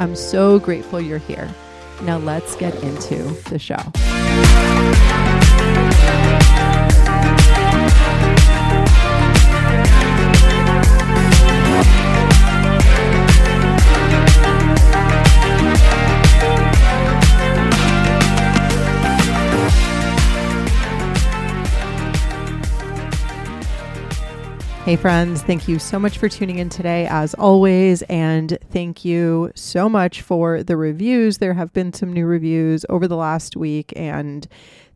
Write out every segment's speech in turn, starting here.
I'm so grateful you're here. Now let's get into the show. Hey, friends, thank you so much for tuning in today, as always. And thank you so much for the reviews. There have been some new reviews over the last week, and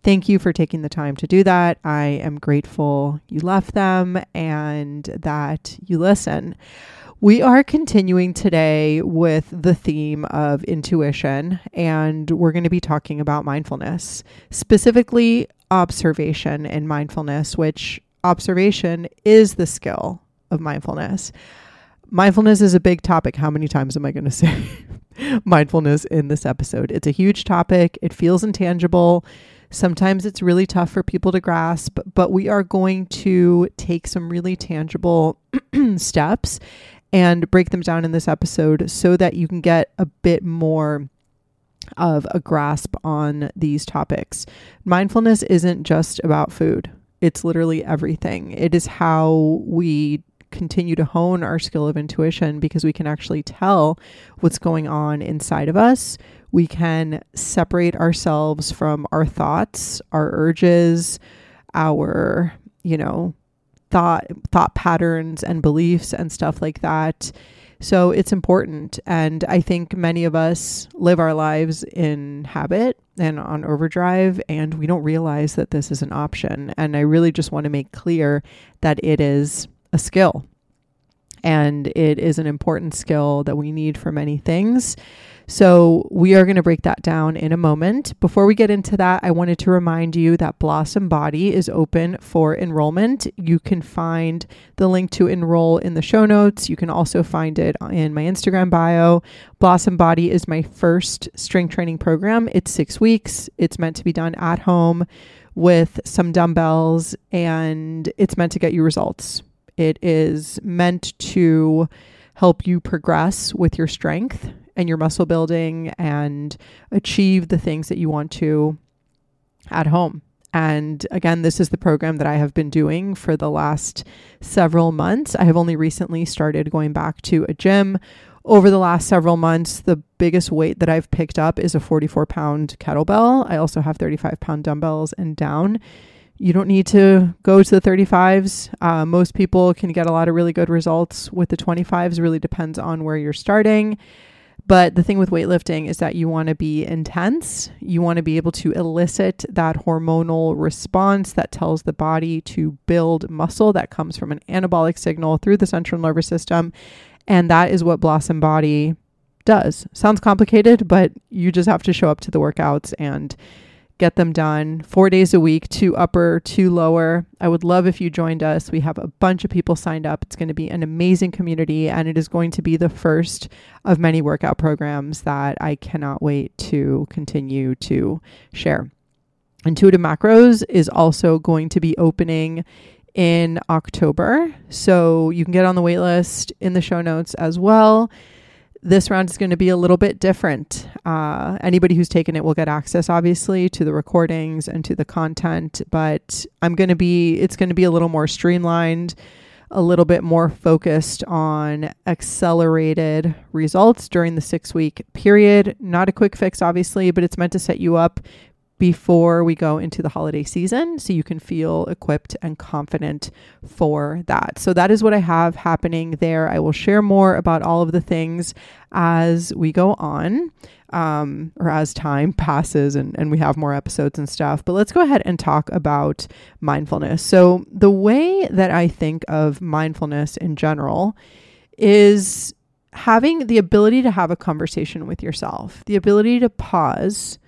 thank you for taking the time to do that. I am grateful you left them and that you listen. We are continuing today with the theme of intuition, and we're going to be talking about mindfulness, specifically observation and mindfulness, which observation is the skill of mindfulness. Mindfulness is a big topic. How many times am I going to say mindfulness in this episode? It's a huge topic. It feels intangible. Sometimes it's really tough for people to grasp, but we are going to take some really tangible steps and break them down in this episode so that you can get a bit more of a grasp on these topics. Mindfulness isn't just about food. It's literally everything. It is how we continue to hone our skill of intuition because we can actually tell what's going on inside of us. We can separate ourselves from our thoughts, our urges, our, you know, thought thought patterns and beliefs and stuff like that so it's important. And I think many of us live our lives in habit and on overdrive, and we don't realize that this is an option. And I really just want to make clear that it is a skill. And it is an important skill that we need for many things. So, we are going to break that down in a moment. Before we get into that, I wanted to remind you that Blossom Body is open for enrollment. You can find the link to enroll in the show notes. You can also find it in my Instagram bio. Blossom Body is my first strength training program. It's six weeks, it's meant to be done at home with some dumbbells, and it's meant to get you results. It is meant to help you progress with your strength and your muscle building and achieve the things that you want to at home. And again, this is the program that I have been doing for the last several months. I have only recently started going back to a gym. Over the last several months, the biggest weight that I've picked up is a 44 pound kettlebell. I also have 35 pound dumbbells and down. You don't need to go to the 35s. Uh, most people can get a lot of really good results with the 25s. Really depends on where you're starting. But the thing with weightlifting is that you want to be intense. You want to be able to elicit that hormonal response that tells the body to build muscle that comes from an anabolic signal through the central nervous system. And that is what Blossom Body does. Sounds complicated, but you just have to show up to the workouts and get them done four days a week, two upper, two lower. I would love if you joined us. We have a bunch of people signed up. It's going to be an amazing community, and it is going to be the first of many workout programs that I cannot wait to continue to share. Intuitive Macros is also going to be opening in October. So you can get on the waitlist in the show notes as well this round is going to be a little bit different. Uh, anybody who's taken it will get access, obviously, to the recordings and to the content, but I'm going to be, it's going to be a little more streamlined, a little bit more focused on accelerated results during the six week period. Not a quick fix, obviously, but it's meant to set you up before we go into the holiday season so you can feel equipped and confident for that. So that is what I have happening there. I will share more about all of the things as we go on. Um, or as time passes and, and we have more episodes and stuff. But let's go ahead and talk about mindfulness. So, the way that I think of mindfulness in general is having the ability to have a conversation with yourself, the ability to pause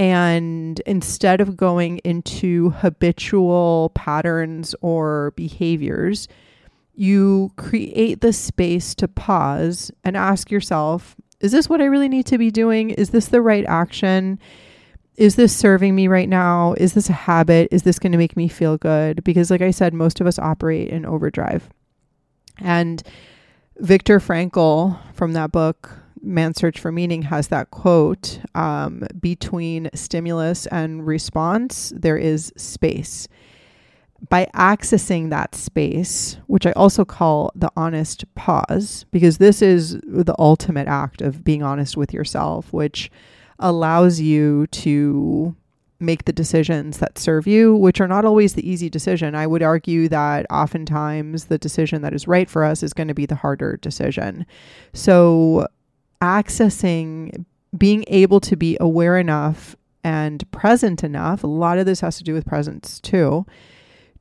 and instead of going into habitual patterns or behaviors, you create the space to pause and ask yourself, is this what I really need to be doing? Is this the right action? Is this serving me right now? Is this a habit? Is this going to make me feel good? Because, like I said, most of us operate in overdrive. And Viktor Frankl from that book, Man's Search for Meaning, has that quote um, between stimulus and response, there is space. By accessing that space, which I also call the honest pause, because this is the ultimate act of being honest with yourself, which allows you to make the decisions that serve you, which are not always the easy decision. I would argue that oftentimes the decision that is right for us is going to be the harder decision. So, accessing, being able to be aware enough and present enough, a lot of this has to do with presence too,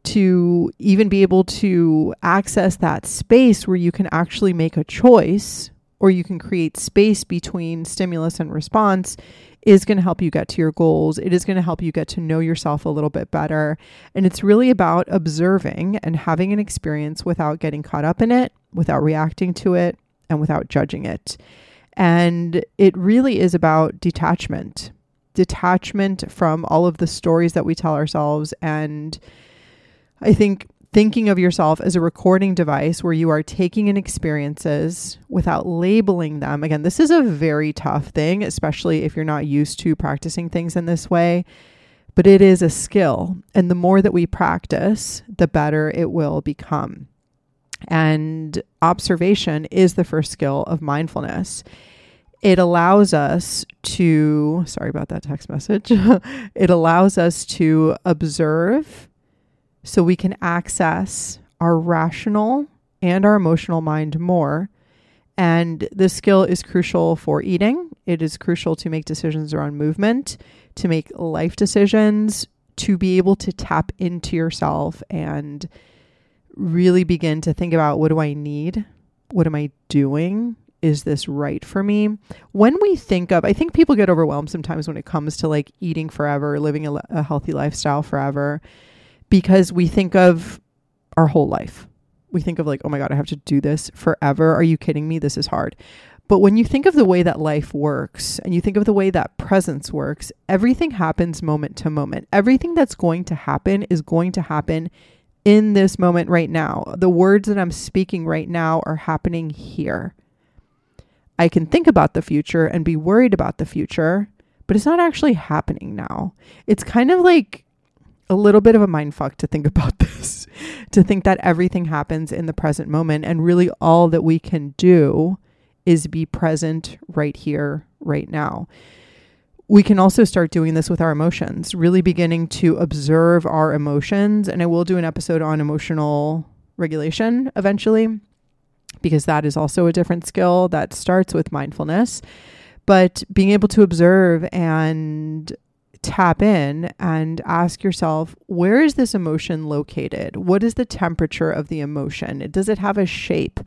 to even be able to access that space where you can actually make a choice or you can create space between stimulus and response is going to help you get to your goals. It is going to help you get to know yourself a little bit better. And it's really about observing and having an experience without getting caught up in it, without reacting to it, and without judging it. And it really is about detachment detachment from all of the stories that we tell ourselves. And I think thinking of yourself as a recording device where you are taking in experiences without labeling them. Again, this is a very tough thing, especially if you're not used to practicing things in this way, but it is a skill. And the more that we practice, the better it will become. And observation is the first skill of mindfulness. It allows us to, sorry about that text message, it allows us to observe so we can access our rational and our emotional mind more. And this skill is crucial for eating. It is crucial to make decisions around movement, to make life decisions, to be able to tap into yourself and really begin to think about what do I need? What am I doing? Is this right for me? When we think of, I think people get overwhelmed sometimes when it comes to like eating forever, living a, a healthy lifestyle forever because we think of our whole life. We think of like, oh my God, I have to do this forever. Are you kidding me? This is hard. But when you think of the way that life works and you think of the way that presence works, everything happens moment to moment. Everything that's going to happen is going to happen in this moment right now. The words that I'm speaking right now are happening here. I can think about the future and be worried about the future, but it's not actually happening now. It's kind of like a little bit of a mind fuck to think about this, to think that everything happens in the present moment. And really, all that we can do is be present right here, right now. We can also start doing this with our emotions, really beginning to observe our emotions. And I will do an episode on emotional regulation eventually, because that is also a different skill that starts with mindfulness. But being able to observe and tap in and ask yourself, where is this emotion located? What is the temperature of the emotion? Does it have a shape?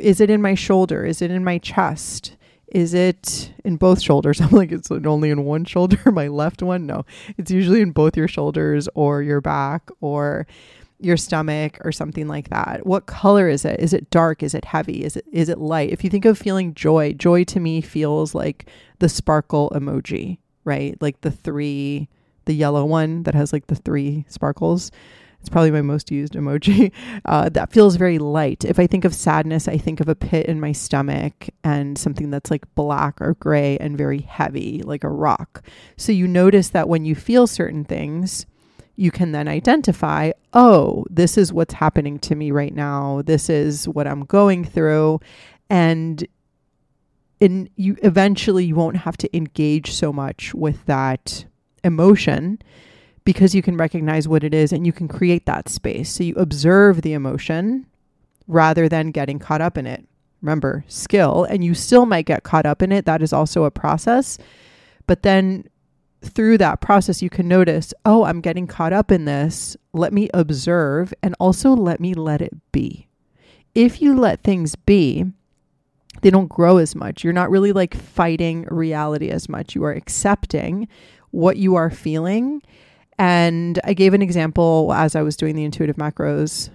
Is it in my shoulder? Is it in my chest? Is it in both shoulders? I'm like, it's only in one shoulder, my left one? No, it's usually in both your shoulders or your back or your stomach or something like that. What color is it? Is it dark? Is it heavy? Is it is it light? If you think of feeling joy, joy to me feels like the sparkle emoji right? Like the three, the yellow one that has like the three sparkles. It's probably my most used emoji. Uh, that feels very light. If I think of sadness, I think of a pit in my stomach and something that's like black or gray and very heavy, like a rock. So you notice that when you feel certain things, you can then identify, oh, this is what's happening to me right now. This is what I'm going through. And and you eventually you won't have to engage so much with that emotion because you can recognize what it is and you can create that space. So you observe the emotion rather than getting caught up in it. Remember, skill, and you still might get caught up in it. That is also a process. But then through that process, you can notice, oh, I'm getting caught up in this. Let me observe and also let me let it be. If you let things be, they don't grow as much. You're not really like fighting reality as much. You are accepting what you are feeling. And I gave an example as I was doing the intuitive macros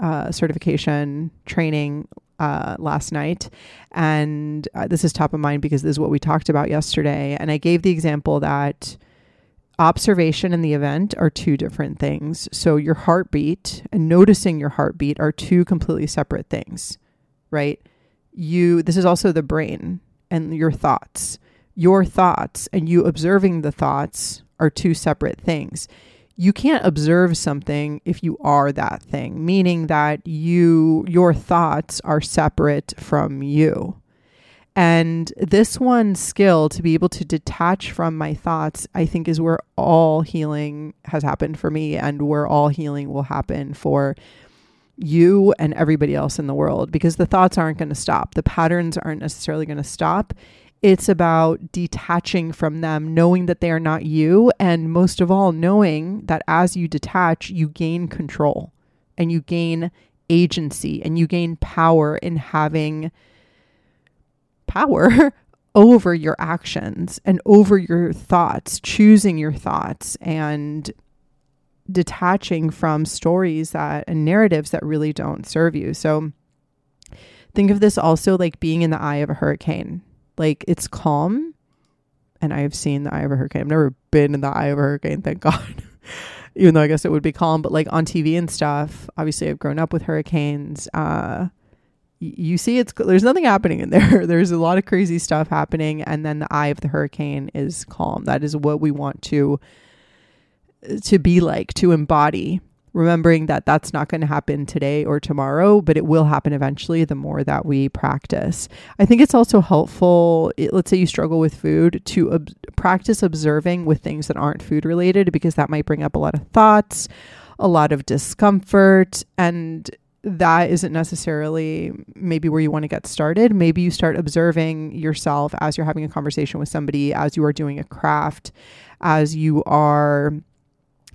uh, certification training uh, last night. And uh, this is top of mind because this is what we talked about yesterday. And I gave the example that observation and the event are two different things. So your heartbeat and noticing your heartbeat are two completely separate things, right? You, this is also the brain and your thoughts. Your thoughts and you observing the thoughts are two separate things you can't observe something if you are that thing, meaning that you your thoughts are separate from you. And this one skill to be able to detach from my thoughts, I think is where all healing has happened for me and where all healing will happen for you and everybody else in the world because the thoughts aren't going to stop. The patterns aren't necessarily going to stop. It's about detaching from them, knowing that they are not you. And most of all, knowing that as you detach, you gain control and you gain agency and you gain power in having power over your actions and over your thoughts, choosing your thoughts and detaching from stories that and narratives that really don't serve you. So think of this also like being in the eye of a hurricane. Like it's calm. And I have seen the eye of a hurricane. I've never been in the eye of a hurricane, thank God. Even though I guess it would be calm, but like on TV and stuff, obviously I've grown up with hurricanes. Uh you see it's there's nothing happening in there there's a lot of crazy stuff happening and then the eye of the hurricane is calm that is what we want to to be like to embody remembering that that's not going to happen today or tomorrow, but it will happen eventually the more that we practice. I think it's also helpful, let's say you struggle with food, to ob- practice observing with things that aren't food related because that might bring up a lot of thoughts, a lot of discomfort, and that isn't necessarily maybe where you want to get started. Maybe you start observing yourself as you're having a conversation with somebody, as you are doing a craft, as you are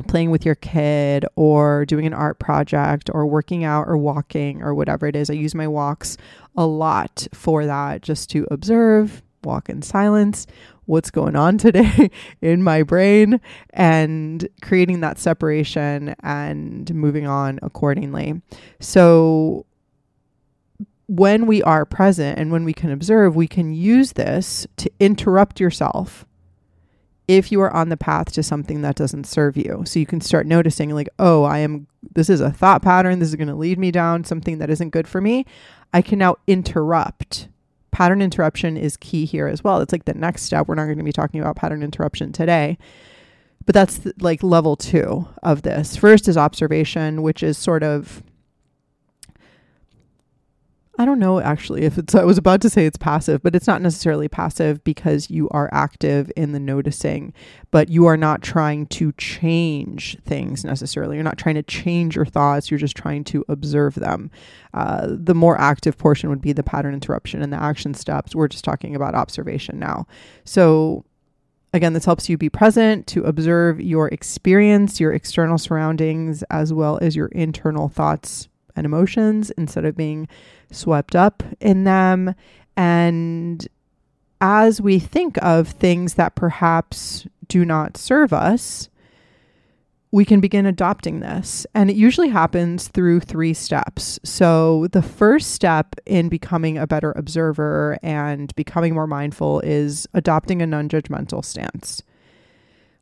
playing with your kid or doing an art project or working out or walking or whatever it is. I use my walks a lot for that just to observe, walk in silence, what's going on today in my brain and creating that separation and moving on accordingly. So when we are present and when we can observe, we can use this to interrupt yourself if you are on the path to something that doesn't serve you. So you can start noticing, like, oh, I am, this is a thought pattern. This is going to lead me down something that isn't good for me. I can now interrupt. Pattern interruption is key here as well. It's like the next step. We're not going to be talking about pattern interruption today, but that's like level two of this. First is observation, which is sort of I don't know actually if it's, I was about to say it's passive, but it's not necessarily passive because you are active in the noticing, but you are not trying to change things necessarily. You're not trying to change your thoughts, you're just trying to observe them. Uh, the more active portion would be the pattern interruption and the action steps. We're just talking about observation now. So, again, this helps you be present to observe your experience, your external surroundings, as well as your internal thoughts and emotions instead of being swept up in them. And as we think of things that perhaps do not serve us, we can begin adopting this. And it usually happens through three steps. So, the first step in becoming a better observer and becoming more mindful is adopting a non judgmental stance.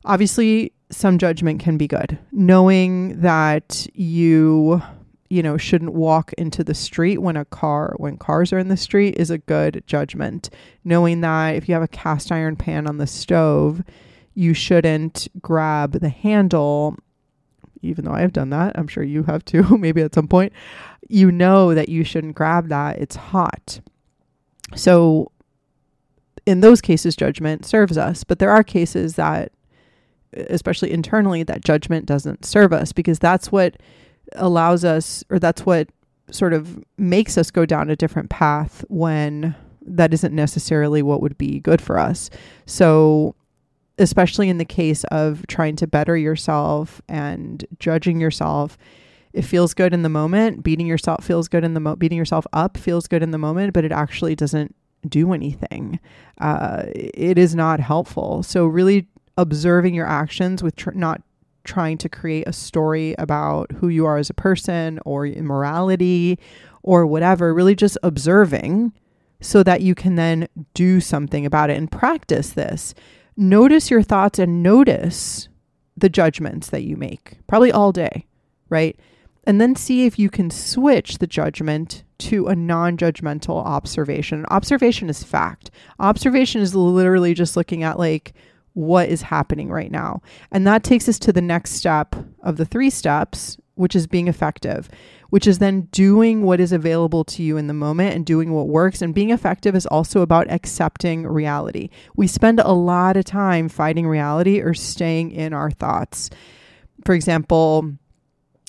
Obviously, some judgment can be good. Knowing that you you know, shouldn't walk into the street when a car, when cars are in the street is a good judgment. Knowing that if you have a cast iron pan on the stove, you shouldn't grab the handle, even though I have done that. I'm sure you have too, maybe at some point. You know that you shouldn't grab that, it's hot. So, in those cases, judgment serves us. But there are cases that, especially internally, that judgment doesn't serve us because that's what allows us, or that's what sort of makes us go down a different path when that isn't necessarily what would be good for us. So, especially in the case of trying to better yourself and judging yourself, it feels good in the moment. Beating yourself feels good in the mo- beating yourself up feels good in the moment, but it actually doesn't do anything. Uh, it is not helpful. So, really observing your actions with tr- not trying to create a story about who you are as a person or immorality or whatever, really just observing so that you can then do something about it and practice this. Notice your thoughts and notice the judgments that you make, probably all day, right? And then see if you can switch the judgment to a non judgmental observation. Observation is fact. Observation is literally just looking at like what is happening right now. And that takes us to the next step of the three steps, which is being effective, which is then doing what is available to you in the moment and doing what works. And being effective is also about accepting reality. We spend a lot of time fighting reality or staying in our thoughts. For example,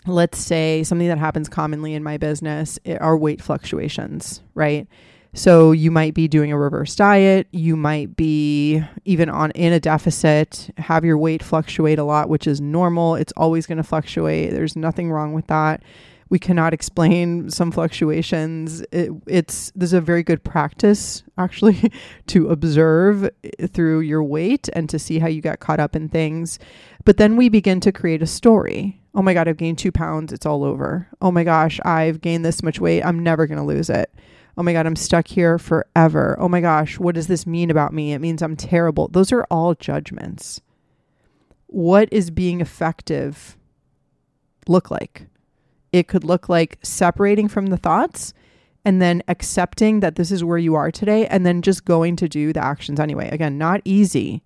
let's say something that happens commonly in my business are weight fluctuations, right? So you might be doing a reverse diet, you might be even on in a deficit, have your weight fluctuate a lot, which is normal. It's always going to fluctuate. There's nothing wrong with that. We cannot explain some fluctuations. It, it's there's a very good practice actually to observe eh, through your weight and to see how you got caught up in things. But then we begin to create a story. Oh my god, I've gained 2 pounds. It's all over. Oh my gosh, I've gained this much weight. I'm never going to lose it oh my God, I'm stuck here forever. Oh my gosh, what does this mean about me? It means I'm terrible. Those are all judgments. What is being effective look like? It could look like separating from the thoughts and then accepting that this is where you are today and then just going to do the actions anyway. Again, not easy,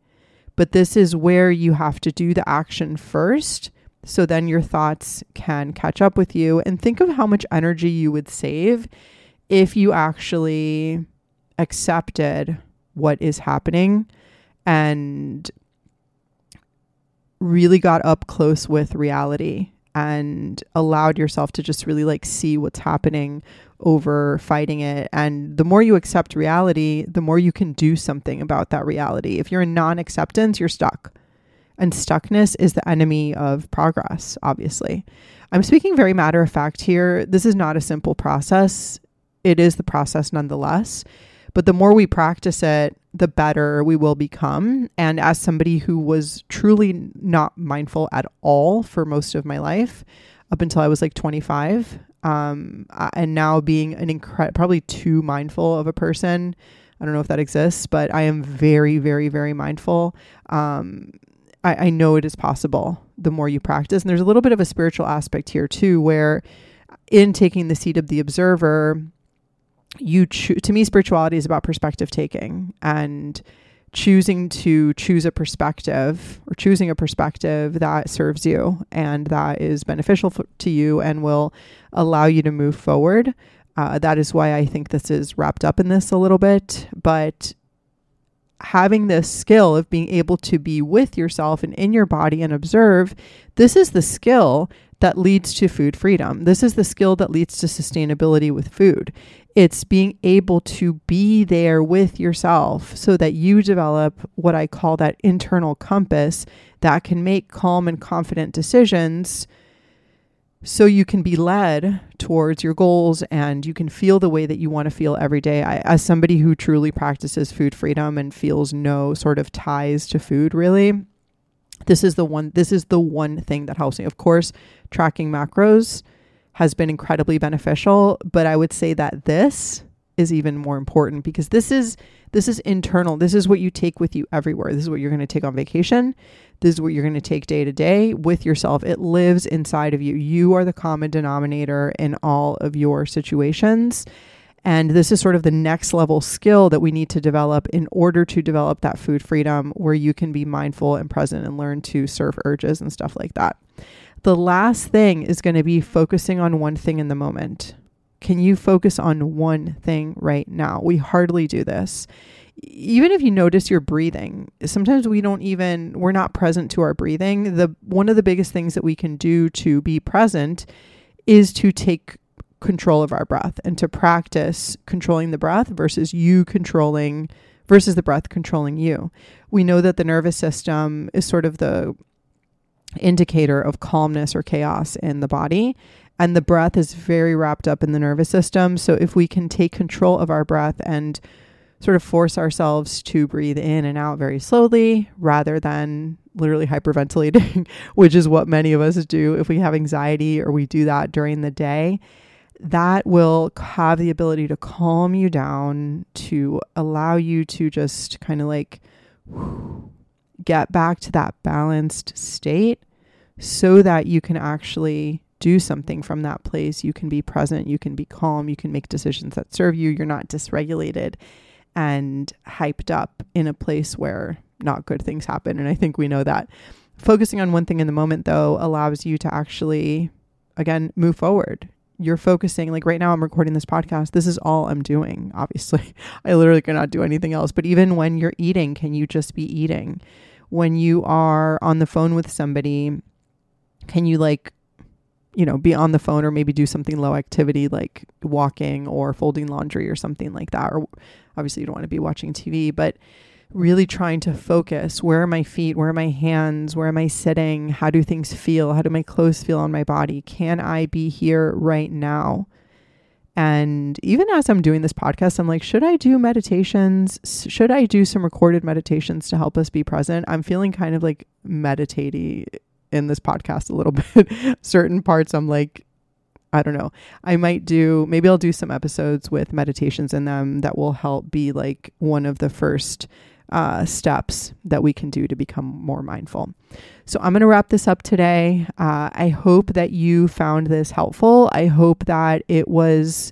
but this is where you have to do the action first. So then your thoughts can catch up with you and think of how much energy you would save if you actually accepted what is happening and really got up close with reality and allowed yourself to just really like see what's happening over fighting it. And the more you accept reality, the more you can do something about that reality. If you're in non acceptance, you're stuck. And stuckness is the enemy of progress, obviously. I'm speaking very matter of fact here. This is not a simple process it is the process nonetheless. But the more we practice it, the better we will become. And as somebody who was truly not mindful at all for most of my life, up until I was like 25, um, and now being an incredible, probably too mindful of a person. I don't know if that exists, but I am very, very, very mindful. Um, I, I know it is possible the more you practice. And there's a little bit of a spiritual aspect here too, where in taking the seat of the observer, you cho- to me spirituality is about perspective taking and choosing to choose a perspective or choosing a perspective that serves you and that is beneficial to you and will allow you to move forward. Uh, that is why I think this is wrapped up in this a little bit. But having this skill of being able to be with yourself and in your body and observe, this is the skill that leads to food freedom. This is the skill that leads to sustainability with food. It's being able to be there with yourself so that you develop what I call that internal compass that can make calm and confident decisions so you can be led towards your goals and you can feel the way that you want to feel every day. I, as somebody who truly practices food freedom and feels no sort of ties to food, really, this is the one. This is the one thing that helps me. Of course, tracking macros has been incredibly beneficial, but I would say that this is even more important because this is this is internal. This is what you take with you everywhere. This is what you're going to take on vacation. This is what you're going to take day to day with yourself. It lives inside of you. You are the common denominator in all of your situations. And this is sort of the next level skill that we need to develop in order to develop that food freedom where you can be mindful and present and learn to serve urges and stuff like that. The last thing is going to be focusing on one thing in the moment. Can you focus on one thing right now? We hardly do this. Even if you notice your breathing, sometimes we don't even we're not present to our breathing. The one of the biggest things that we can do to be present is to take control of our breath and to practice controlling the breath versus you controlling versus the breath controlling you. We know that the nervous system is sort of the indicator of calmness or chaos in the body. And the breath is very wrapped up in the nervous system. So if we can take control of our breath and sort of force ourselves to breathe in and out very slowly rather than literally hyperventilating, which is what many of us do if we have anxiety or we do that during the day. That will have the ability to calm you down, to allow you to just kind of like get back to that balanced state so that you can actually do something from that place. You can be present, you can be calm, you can make decisions that serve you. You're not dysregulated and hyped up in a place where not good things happen. And I think we know that. Focusing on one thing in the moment, though, allows you to actually, again, move forward. You're focusing, like right now, I'm recording this podcast. This is all I'm doing, obviously. I literally cannot do anything else. But even when you're eating, can you just be eating? When you are on the phone with somebody, can you like you know, be on the phone or maybe do something low activity like walking or folding laundry or something like that. Or obviously, you don't want to be watching TV, but really trying to focus where are my feet? Where are my hands? Where am I sitting? How do things feel? How do my clothes feel on my body? Can I be here right now? And even as I'm doing this podcast, I'm like, should I do meditations? Should I do some recorded meditations to help us be present? I'm feeling kind of like meditating in this podcast a little bit. Certain parts I'm like, I don't know. I might do, maybe I'll do some episodes with meditations in them that will help be like one of the first uh, steps that we can do to become more mindful. So I'm going to wrap this up today. Uh, I hope that you found this helpful. I hope that it was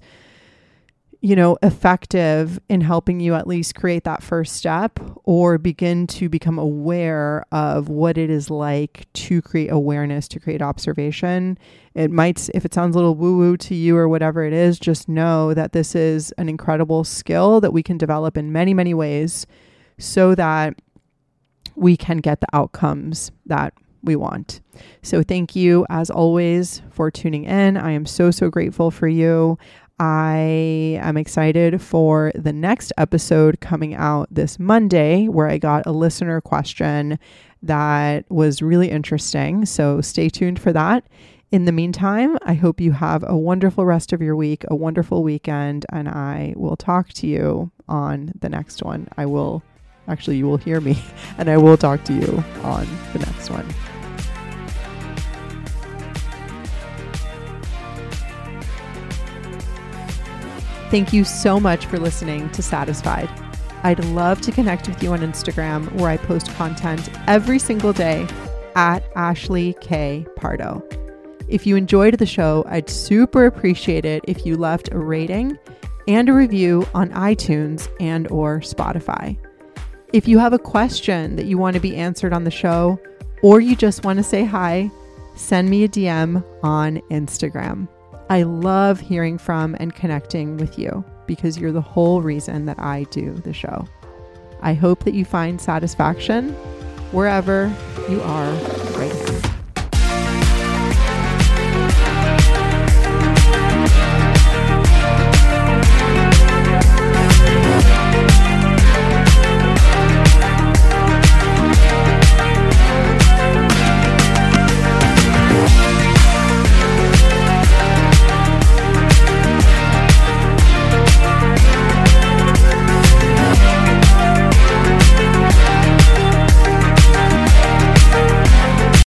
you know, effective in helping you at least create that first step or begin to become aware of what it is like to create awareness, to create observation. It might, if it sounds a little woo woo to you or whatever it is, just know that this is an incredible skill that we can develop in many, many ways so that we can get the outcomes that we want. So, thank you as always for tuning in. I am so, so grateful for you. I am excited for the next episode coming out this Monday, where I got a listener question that was really interesting. So stay tuned for that. In the meantime, I hope you have a wonderful rest of your week, a wonderful weekend, and I will talk to you on the next one. I will actually, you will hear me, and I will talk to you on the next one. Thank you so much for listening to Satisfied. I'd love to connect with you on Instagram where I post content every single day at Ashley K. Pardo. If you enjoyed the show, I'd super appreciate it if you left a rating and a review on iTunes and or Spotify. If you have a question that you want to be answered on the show or you just want to say hi, send me a DM on Instagram. I love hearing from and connecting with you because you're the whole reason that I do the show. I hope that you find satisfaction wherever you are right now.